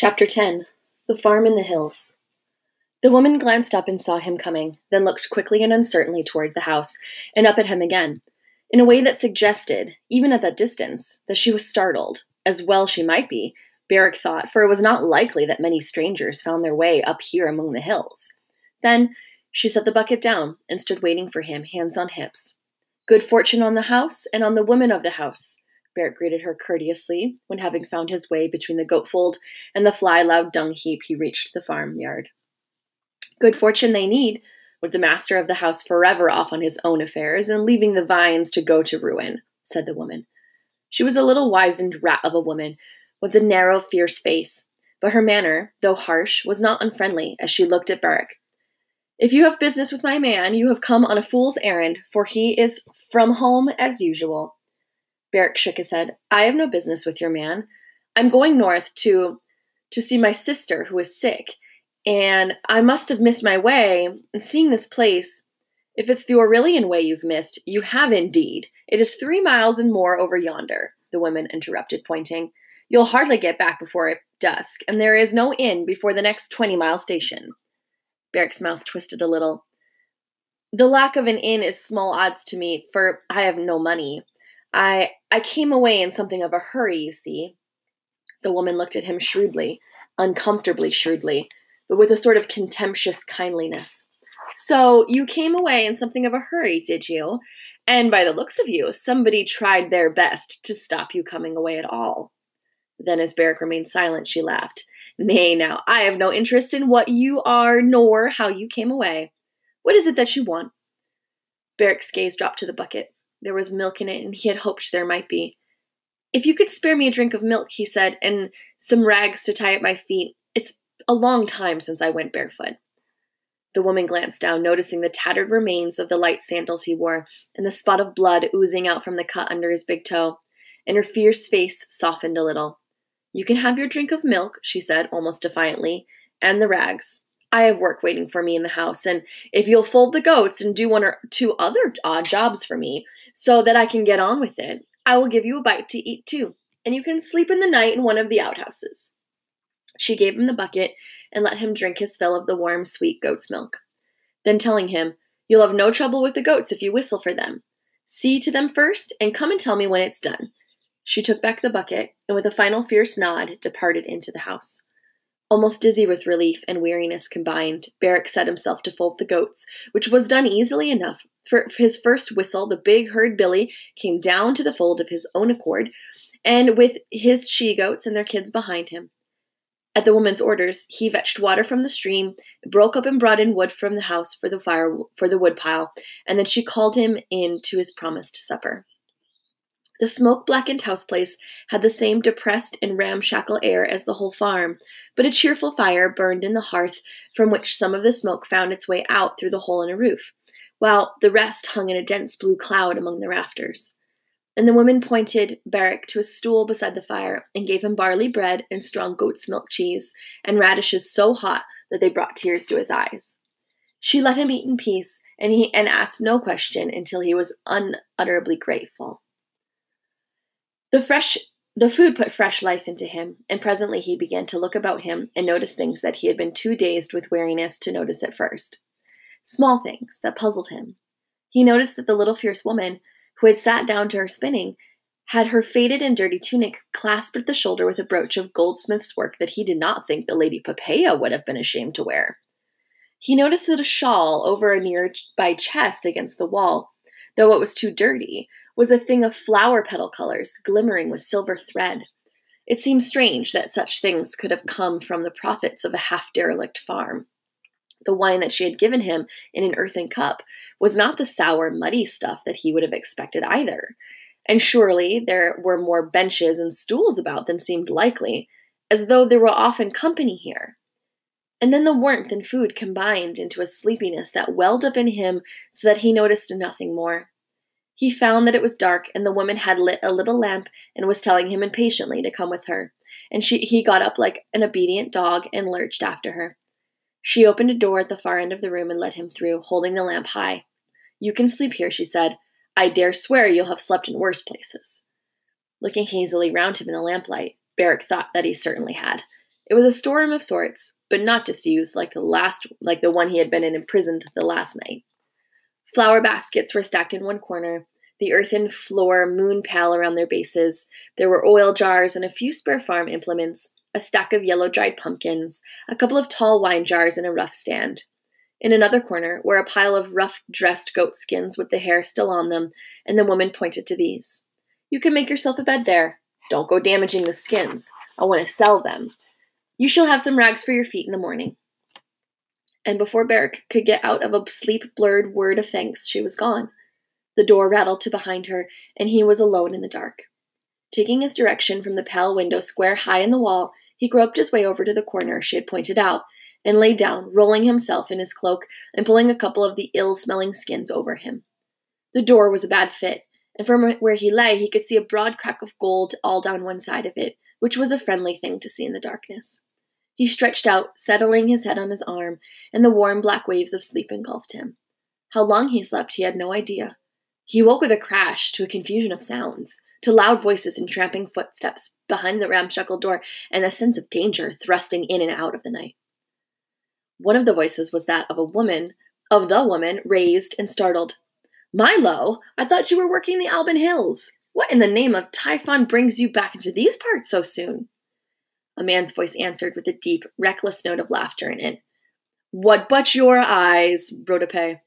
Chapter 10 The Farm in the Hills. The woman glanced up and saw him coming, then looked quickly and uncertainly toward the house, and up at him again, in a way that suggested, even at that distance, that she was startled, as well she might be, Beric thought, for it was not likely that many strangers found their way up here among the hills. Then she set the bucket down and stood waiting for him, hands on hips. Good fortune on the house and on the women of the house, Beric greeted her courteously when, having found his way between the goat fold and the fly loud dung heap, he reached the farmyard. Good fortune they need, with the master of the house forever off on his own affairs and leaving the vines to go to ruin, said the woman. She was a little wizened rat of a woman, with a narrow, fierce face, but her manner, though harsh, was not unfriendly as she looked at Beric. If you have business with my man, you have come on a fool's errand, for he is from home as usual. Beric shook his head. I have no business with your man. I'm going north to to see my sister who is sick, and I must have missed my way. And seeing this place, if it's the Aurelian way you've missed, you have indeed. It is three miles and more over yonder, the woman interrupted, pointing. You'll hardly get back before dusk, and there is no inn before the next twenty mile station. Beric's mouth twisted a little. The lack of an inn is small odds to me, for I have no money. I I came away in something of a hurry, you see. The woman looked at him shrewdly, uncomfortably shrewdly but with a sort of contemptuous kindliness. So you came away in something of a hurry, did you? And by the looks of you, somebody tried their best to stop you coming away at all. Then, as Beric remained silent, she laughed. Nay, now, I have no interest in what you are, nor how you came away. What is it that you want? Beric's gaze dropped to the bucket. There was milk in it, and he had hoped there might be. If you could spare me a drink of milk, he said, and some rags to tie at my feet, it's a long time since I went barefoot. The woman glanced down, noticing the tattered remains of the light sandals he wore and the spot of blood oozing out from the cut under his big toe, and her fierce face softened a little. You can have your drink of milk, she said, almost defiantly, and the rags. I have work waiting for me in the house, and if you'll fold the goats and do one or two other odd jobs for me so that I can get on with it, I will give you a bite to eat too, and you can sleep in the night in one of the outhouses. She gave him the bucket and let him drink his fill of the warm, sweet goat's milk. Then telling him, You'll have no trouble with the goats if you whistle for them. See to them first, and come and tell me when it's done. She took back the bucket, and with a final fierce nod, departed into the house. Almost dizzy with relief and weariness combined, Beric set himself to fold the goats, which was done easily enough. For his first whistle, the big herd Billy came down to the fold of his own accord, and with his she goats and their kids behind him. At the woman's orders, he fetched water from the stream, broke up and brought in wood from the house for the fire for the wood pile, and then she called him in to his promised supper. The smoke blackened house place had the same depressed and ramshackle air as the whole farm, but a cheerful fire burned in the hearth from which some of the smoke found its way out through the hole in a roof, while the rest hung in a dense blue cloud among the rafters. And the woman pointed Beric to a stool beside the fire and gave him barley bread and strong goat's milk cheese and radishes so hot that they brought tears to his eyes. She let him eat in peace, and he and asked no question until he was unutterably grateful. The fresh the food put fresh life into him, and presently he began to look about him and notice things that he had been too dazed with weariness to notice at first. Small things that puzzled him. He noticed that the little fierce woman who had sat down to her spinning, had her faded and dirty tunic clasped at the shoulder with a brooch of goldsmith's work that he did not think the Lady Poppaea would have been ashamed to wear. He noticed that a shawl over a nearby chest against the wall, though it was too dirty, was a thing of flower petal colors, glimmering with silver thread. It seemed strange that such things could have come from the profits of a half derelict farm. The wine that she had given him in an earthen cup was not the sour, muddy stuff that he would have expected either. And surely there were more benches and stools about than seemed likely, as though there were often company here. And then the warmth and food combined into a sleepiness that welled up in him so that he noticed nothing more. He found that it was dark, and the woman had lit a little lamp and was telling him impatiently to come with her. And she, he got up like an obedient dog and lurched after her. She opened a door at the far end of the room and let him through, holding the lamp high. You can sleep here, she said. I dare swear you'll have slept in worse places. Looking hazily round him in the lamplight, Beric thought that he certainly had. It was a storeroom of sorts, but not disused like the last like the one he had been in imprisoned the last night. Flower baskets were stacked in one corner, the earthen floor moon pale around their bases. There were oil jars and a few spare farm implements, a stack of yellow dried pumpkins, a couple of tall wine jars, and a rough stand. In another corner were a pile of rough dressed goat skins with the hair still on them, and the woman pointed to these. You can make yourself a bed there. Don't go damaging the skins. I want to sell them. You shall have some rags for your feet in the morning. And before Beric could get out of a sleep blurred word of thanks, she was gone. The door rattled to behind her, and he was alone in the dark. Taking his direction from the pale window square high in the wall, he groped his way over to the corner she had pointed out, and lay down, rolling himself in his cloak and pulling a couple of the ill smelling skins over him. The door was a bad fit, and from where he lay he could see a broad crack of gold all down one side of it, which was a friendly thing to see in the darkness. He stretched out, settling his head on his arm, and the warm black waves of sleep engulfed him. How long he slept, he had no idea. He woke with a crash to a confusion of sounds, to loud voices and tramping footsteps behind the ramshackle door, and a sense of danger thrusting in and out of the night. One of the voices was that of a woman, of the woman, raised and startled. Milo, I thought you were working the Alban Hills. What in the name of Typhon brings you back into these parts so soon? A man's voice answered with a deep, reckless note of laughter in it. What but your eyes, Rhodope?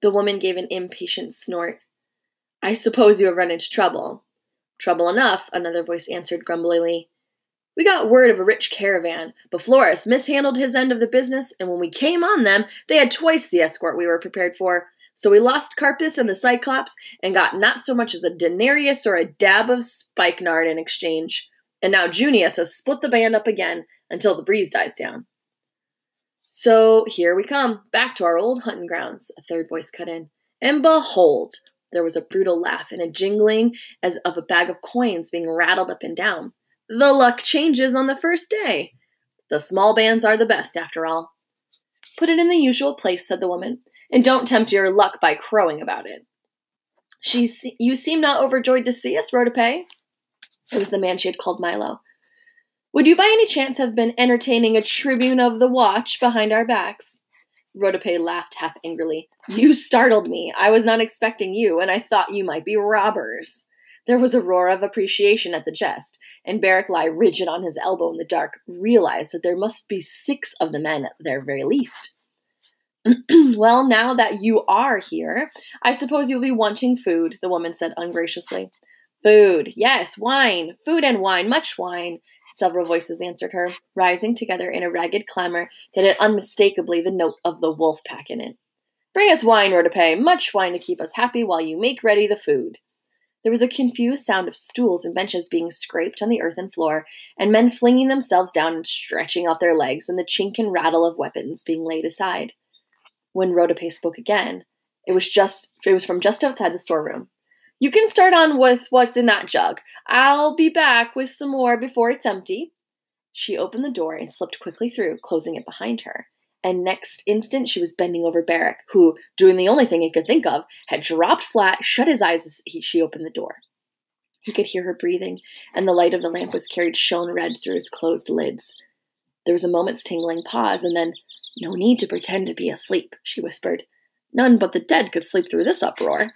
The woman gave an impatient snort. I suppose you have run into trouble. Trouble enough, another voice answered grumblingly. We got word of a rich caravan, but Florus mishandled his end of the business, and when we came on them, they had twice the escort we were prepared for. So we lost Carpus and the Cyclops and got not so much as a denarius or a dab of spikenard in exchange. And now Junius has split the band up again until the breeze dies down. So here we come, back to our old hunting grounds, a third voice cut in. And behold, there was a brutal laugh and a jingling as of a bag of coins being rattled up and down. The luck changes on the first day. The small bands are the best, after all. Put it in the usual place, said the woman, and don't tempt your luck by crowing about it. She, you seem not overjoyed to see us, Rhodope. It was the man she had called Milo. Would you by any chance have been entertaining a tribune of the watch behind our backs? Rhodope laughed half angrily. You startled me. I was not expecting you, and I thought you might be robbers. There was a roar of appreciation at the jest, and Beric lay rigid on his elbow in the dark, realized that there must be six of the men at their very least. well, now that you are here, I suppose you'll be wanting food, the woman said ungraciously. Food, yes, wine, food and wine, much wine, several voices answered her, rising together in a ragged clamor that had unmistakably the note of the wolf pack in it. Bring us wine, Rhodope, much wine to keep us happy while you make ready the food. There was a confused sound of stools and benches being scraped on the earthen floor, and men flinging themselves down and stretching out their legs, and the chink and rattle of weapons being laid aside. When Rhodope spoke again, it was just it was from just outside the storeroom. You can start on with what's in that jug. I'll be back with some more before it's empty. She opened the door and slipped quickly through, closing it behind her. And next instant, she was bending over Beric, who, doing the only thing he could think of, had dropped flat, shut his eyes as he, she opened the door. He could hear her breathing, and the light of the lamp was carried shone red through his closed lids. There was a moment's tingling pause, and then, No need to pretend to be asleep, she whispered. None but the dead could sleep through this uproar.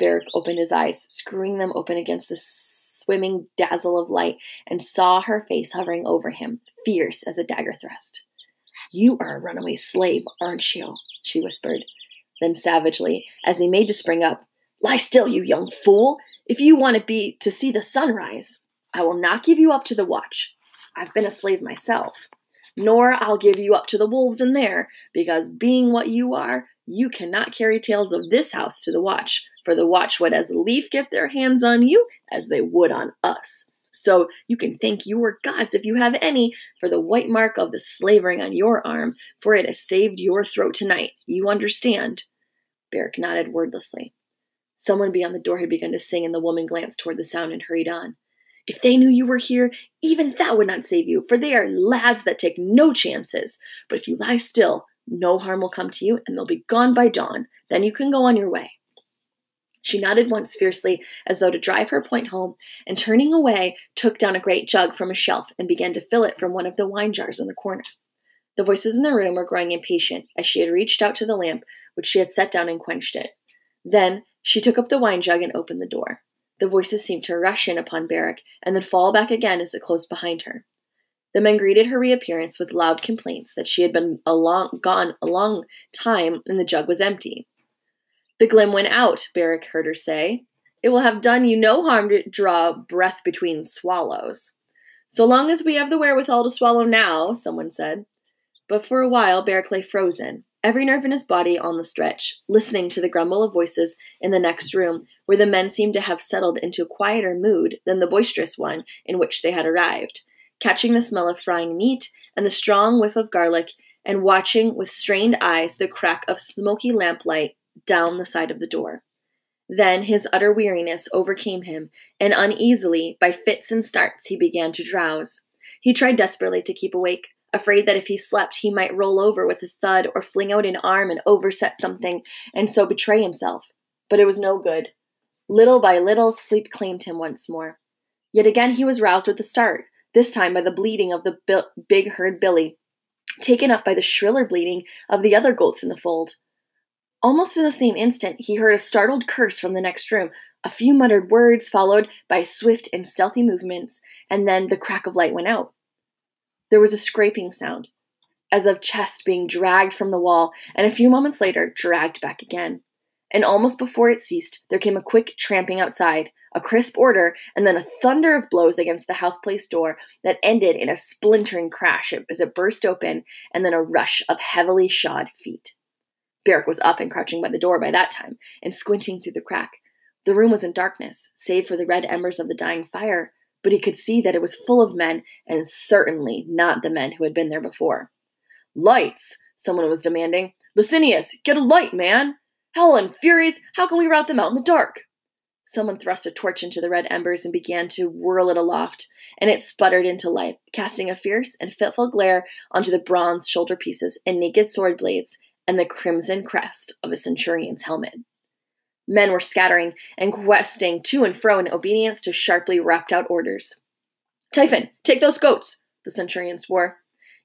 Beric opened his eyes, screwing them open against the swimming dazzle of light, and saw her face hovering over him, fierce as a dagger thrust. You are a runaway slave, aren't you? she whispered. Then savagely, as he made to spring up, Lie still, you young fool! If you want to be to see the sunrise, I will not give you up to the watch. I've been a slave myself. Nor I'll give you up to the wolves in there, because being what you are, you cannot carry tales of this house to the watch, for the watch would as lief get their hands on you as they would on us. So you can thank your gods, if you have any, for the white mark of the slave ring on your arm, for it has saved your throat tonight. You understand? Beric nodded wordlessly. Someone beyond the door had begun to sing, and the woman glanced toward the sound and hurried on. If they knew you were here, even that would not save you, for they are lads that take no chances. But if you lie still, no harm will come to you, and they'll be gone by dawn. Then you can go on your way. She nodded once fiercely, as though to drive her point home, and turning away, took down a great jug from a shelf and began to fill it from one of the wine jars in the corner. The voices in the room were growing impatient as she had reached out to the lamp, which she had set down and quenched it. Then she took up the wine jug and opened the door. The voices seemed to rush in upon Beric and then fall back again as it closed behind her. The men greeted her reappearance with loud complaints that she had been a long, gone a long time and the jug was empty. The glim went out, Beric heard her say. It will have done you no harm to draw breath between swallows. So long as we have the wherewithal to swallow now, someone said. But for a while, Beric lay frozen, every nerve in his body on the stretch, listening to the grumble of voices in the next room, where the men seemed to have settled into a quieter mood than the boisterous one in which they had arrived, catching the smell of frying meat and the strong whiff of garlic, and watching with strained eyes the crack of smoky lamplight down the side of the door. Then his utter weariness overcame him, and uneasily, by fits and starts, he began to drowse. He tried desperately to keep awake, afraid that if he slept, he might roll over with a thud or fling out an arm and overset something, and so betray himself. But it was no good. Little by little, sleep claimed him once more. Yet again he was roused with a start, this time by the bleating of the big herd Billy, taken up by the shriller bleating of the other goats in the fold. Almost in the same instant, he heard a startled curse from the next room, a few muttered words followed by swift and stealthy movements, and then the crack of light went out. There was a scraping sound, as of chest being dragged from the wall, and a few moments later, dragged back again. And almost before it ceased, there came a quick tramping outside, a crisp order, and then a thunder of blows against the houseplace door that ended in a splintering crash as it burst open, and then a rush of heavily shod feet. Beric was up and crouching by the door by that time, and squinting through the crack. The room was in darkness, save for the red embers of the dying fire, but he could see that it was full of men, and certainly not the men who had been there before. Lights, someone was demanding. Licinius, get a light, man! Hell and furies, how can we rout them out in the dark? Someone thrust a torch into the red embers and began to whirl it aloft, and it sputtered into life, casting a fierce and fitful glare onto the bronze shoulder pieces and naked sword blades and the crimson crest of a centurion's helmet. Men were scattering and questing to and fro in obedience to sharply rapped out orders. Typhon, take those goats, the centurion swore.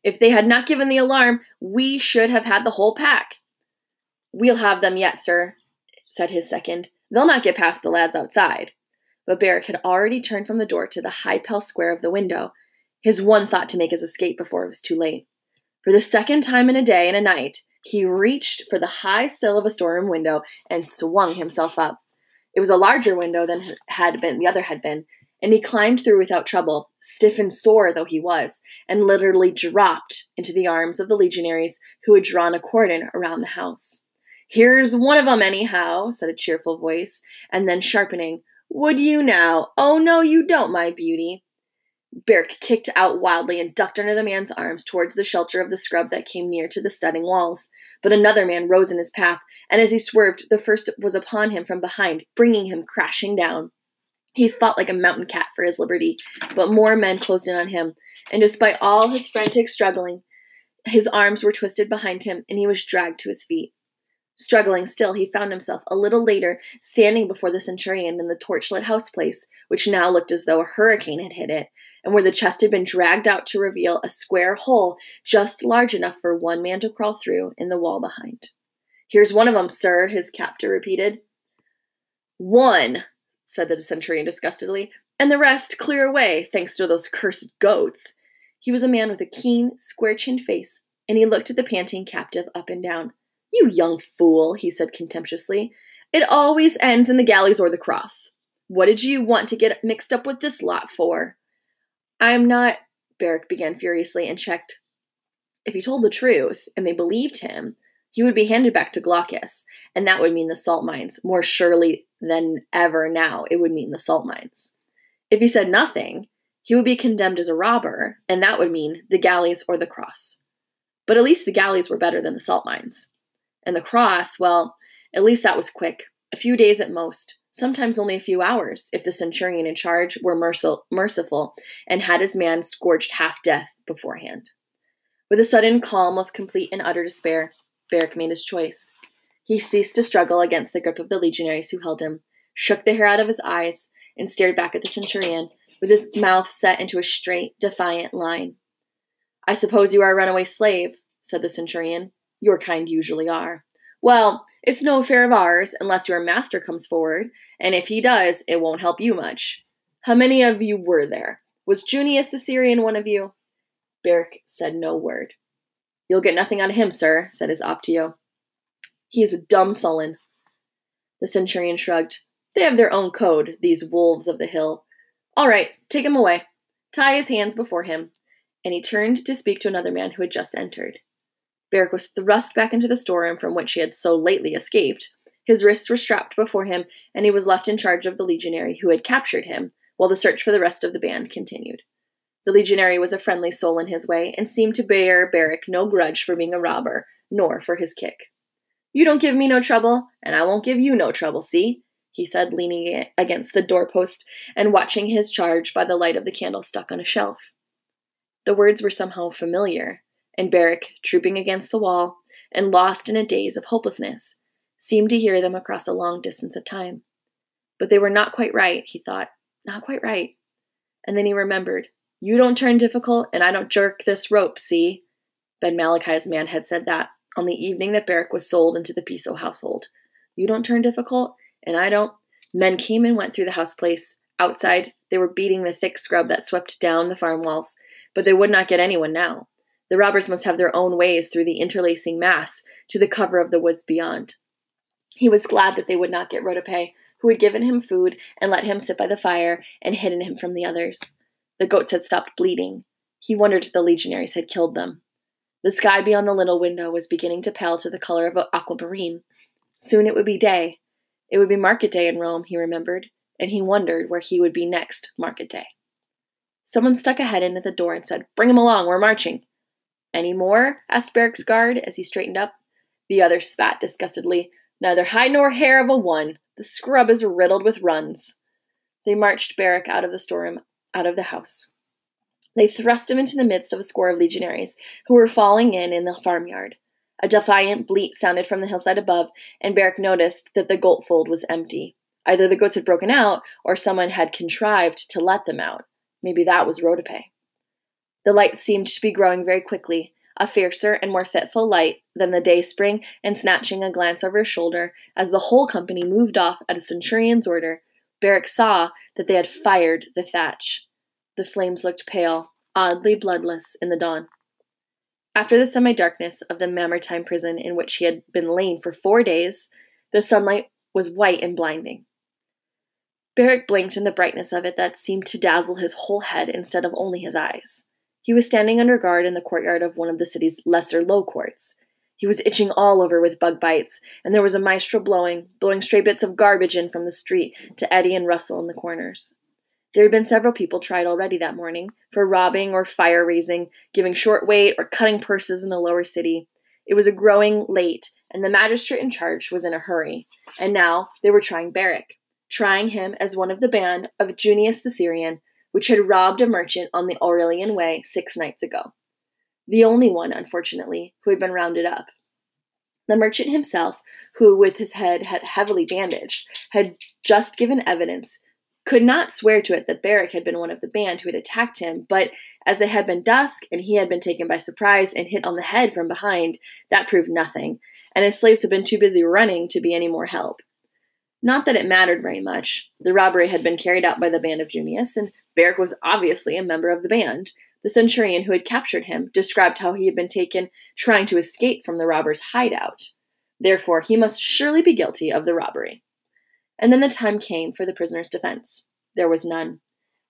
If they had not given the alarm, we should have had the whole pack. We'll have them yet, sir, said his second. They'll not get past the lads outside. But Beric had already turned from the door to the high pell square of the window, his one thought to make his escape before it was too late. For the second time in a day and a night, he reached for the high sill of a storeroom window and swung himself up. It was a larger window than had been the other had been, and he climbed through without trouble, stiff and sore though he was, and literally dropped into the arms of the legionaries who had drawn a cordon around the house. Here's one of 'em, anyhow, said a cheerful voice, and then sharpening, Would you now? Oh, no, you don't, my beauty. Beric kicked out wildly and ducked under the man's arms towards the shelter of the scrub that came near to the studding walls. But another man rose in his path, and as he swerved, the first was upon him from behind, bringing him crashing down. He fought like a mountain cat for his liberty, but more men closed in on him, and despite all his frantic struggling, his arms were twisted behind him, and he was dragged to his feet. Struggling still, he found himself a little later standing before the centurion in the torchlit house place, which now looked as though a hurricane had hit it, and where the chest had been dragged out to reveal a square hole just large enough for one man to crawl through in the wall behind. Here's one of 'em, sir, his captor repeated. One, said the centurion disgustedly, and the rest clear away, thanks to those cursed goats. He was a man with a keen, square chinned face, and he looked at the panting captive up and down. You young fool, he said contemptuously. It always ends in the galleys or the cross. What did you want to get mixed up with this lot for? I'm not, Beric began furiously and checked. If he told the truth, and they believed him, he would be handed back to Glaucus, and that would mean the salt mines. More surely than ever now, it would mean the salt mines. If he said nothing, he would be condemned as a robber, and that would mean the galleys or the cross. But at least the galleys were better than the salt mines. And the cross, well, at least that was quick, a few days at most sometimes only a few hours, if the centurion in charge were merciful and had his man scorched half death beforehand. With a sudden calm of complete and utter despair, Beric made his choice. He ceased to struggle against the grip of the legionaries who held him, shook the hair out of his eyes, and stared back at the centurion, with his mouth set into a straight, defiant line. I suppose you are a runaway slave, said the centurion. Your kind usually are. Well, it's no affair of ours unless your master comes forward, and if he does, it won't help you much. How many of you were there? Was Junius the Syrian one of you? Beric said no word. You'll get nothing out of him, sir, said his optio. He is a dumb sullen. The centurion shrugged. They have their own code, these wolves of the hill. All right, take him away. Tie his hands before him. And he turned to speak to another man who had just entered. Beric was thrust back into the storeroom from which he had so lately escaped. His wrists were strapped before him, and he was left in charge of the legionary who had captured him, while the search for the rest of the band continued. The legionary was a friendly soul in his way, and seemed to bear Beric no grudge for being a robber, nor for his kick. You don't give me no trouble, and I won't give you no trouble, see? he said, leaning against the doorpost and watching his charge by the light of the candle stuck on a shelf. The words were somehow familiar, and Beric, trooping against the wall and lost in a daze of hopelessness, seemed to hear them across a long distance of time. But they were not quite right, he thought. Not quite right. And then he remembered You don't turn difficult, and I don't jerk this rope, see? Ben Malachi's man had said that on the evening that Beric was sold into the Piso household. You don't turn difficult, and I don't. Men came and went through the house place. Outside, they were beating the thick scrub that swept down the farm walls, but they would not get anyone now. The robbers must have their own ways through the interlacing mass to the cover of the woods beyond. He was glad that they would not get Rhodope, who had given him food and let him sit by the fire and hidden him from the others. The goats had stopped bleeding. He wondered if the legionaries had killed them. The sky beyond the little window was beginning to pale to the color of aquamarine. Soon it would be day. It would be market day in Rome, he remembered, and he wondered where he would be next market day. Someone stuck a head in at the door and said, Bring him along, we're marching. Any more? asked Beric's guard as he straightened up. The other spat disgustedly. Neither hide nor hair of a one. The scrub is riddled with runs. They marched Beric out of the storeroom, out of the house. They thrust him into the midst of a score of legionaries who were falling in in the farmyard. A defiant bleat sounded from the hillside above, and Beric noticed that the goat fold was empty. Either the goats had broken out, or someone had contrived to let them out. Maybe that was Rhodope. The light seemed to be growing very quickly, a fiercer and more fitful light than the day spring, and snatching a glance over his shoulder as the whole company moved off at a centurion's order, Beric saw that they had fired the thatch. The flames looked pale, oddly bloodless in the dawn. After the semi darkness of the Mamertine prison in which he had been lain for four days, the sunlight was white and blinding. Beric blinked in the brightness of it that seemed to dazzle his whole head instead of only his eyes. He was standing under guard in the courtyard of one of the city's lesser low courts. He was itching all over with bug bites, and there was a maestro blowing, blowing stray bits of garbage in from the street to eddy and rustle in the corners. There had been several people tried already that morning for robbing or fire raising, giving short weight, or cutting purses in the lower city. It was a growing late, and the magistrate in charge was in a hurry. And now they were trying Beric, trying him as one of the band of Junius the Syrian, which had robbed a merchant on the Aurelian Way six nights ago. The only one, unfortunately, who had been rounded up. The merchant himself, who, with his head had heavily bandaged, had just given evidence could not swear to it that Beric had been one of the band who had attacked him, but as it had been dusk and he had been taken by surprise and hit on the head from behind, that proved nothing, and his slaves had been too busy running to be any more help. Not that it mattered very much. The robbery had been carried out by the band of Junius, and Beric was obviously a member of the band. The centurion who had captured him described how he had been taken trying to escape from the robbers' hideout. Therefore, he must surely be guilty of the robbery. And then the time came for the prisoner's defense. There was none.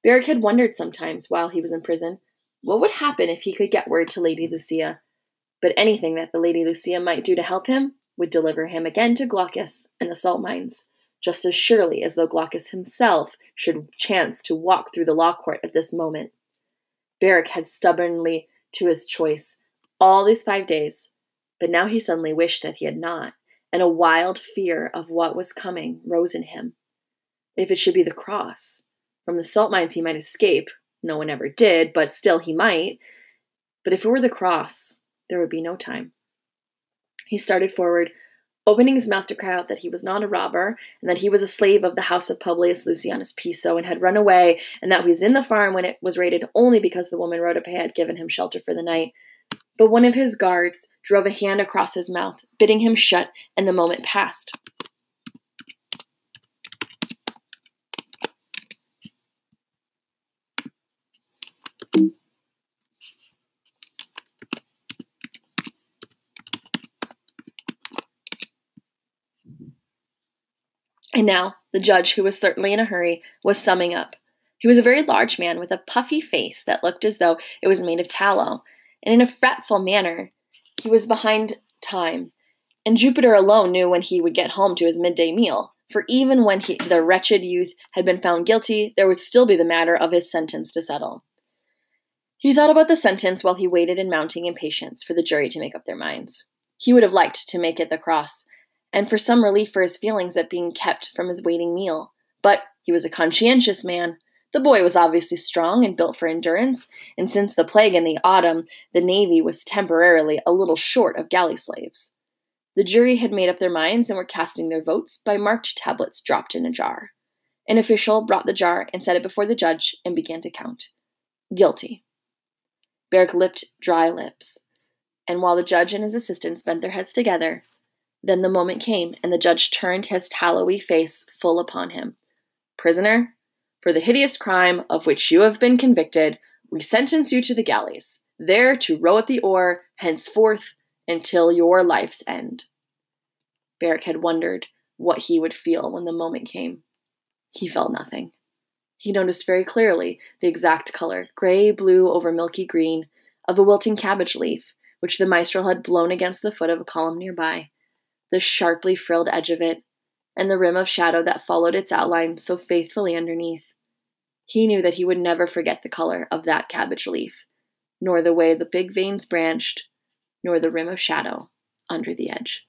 Beric had wondered sometimes, while he was in prison, what would happen if he could get word to Lady Lucia. But anything that the Lady Lucia might do to help him would deliver him again to Glaucus and the salt mines, just as surely as though Glaucus himself should chance to walk through the law court at this moment. Beric had stubbornly to his choice all these five days, but now he suddenly wished that he had not and a wild fear of what was coming rose in him. If it should be the cross, from the salt mines he might escape. No one ever did, but still he might. But if it were the cross, there would be no time. He started forward, opening his mouth to cry out that he was not a robber, and that he was a slave of the house of Publius Lucianus Piso and had run away, and that he was in the farm when it was raided only because the woman Rhodope had given him shelter for the night. But one of his guards drove a hand across his mouth, bidding him shut, and the moment passed. And now, the judge, who was certainly in a hurry, was summing up. He was a very large man with a puffy face that looked as though it was made of tallow, and in a fretful manner, he was behind time, and Jupiter alone knew when he would get home to his midday meal. For even when he, the wretched youth had been found guilty, there would still be the matter of his sentence to settle. He thought about the sentence while he waited in mounting impatience for the jury to make up their minds. He would have liked to make it the cross, and for some relief for his feelings at being kept from his waiting meal. But he was a conscientious man. The boy was obviously strong and built for endurance, and since the plague in the autumn, the navy was temporarily a little short of galley slaves. The jury had made up their minds and were casting their votes by marked tablets dropped in a jar. An official brought the jar and set it before the judge and began to count. Guilty. Beric lipped dry lips, and while the judge and his assistants bent their heads together, then the moment came, and the judge turned his tallowy face full upon him. Prisoner, for the hideous crime of which you have been convicted, we sentence you to the galleys, there to row at the oar henceforth until your life's end. Beric had wondered what he would feel when the moment came. He felt nothing. He noticed very clearly the exact color, gray blue over milky green, of a wilting cabbage leaf, which the maestro had blown against the foot of a column nearby the sharply frilled edge of it, and the rim of shadow that followed its outline so faithfully underneath. He knew that he would never forget the color of that cabbage leaf, nor the way the big veins branched, nor the rim of shadow under the edge.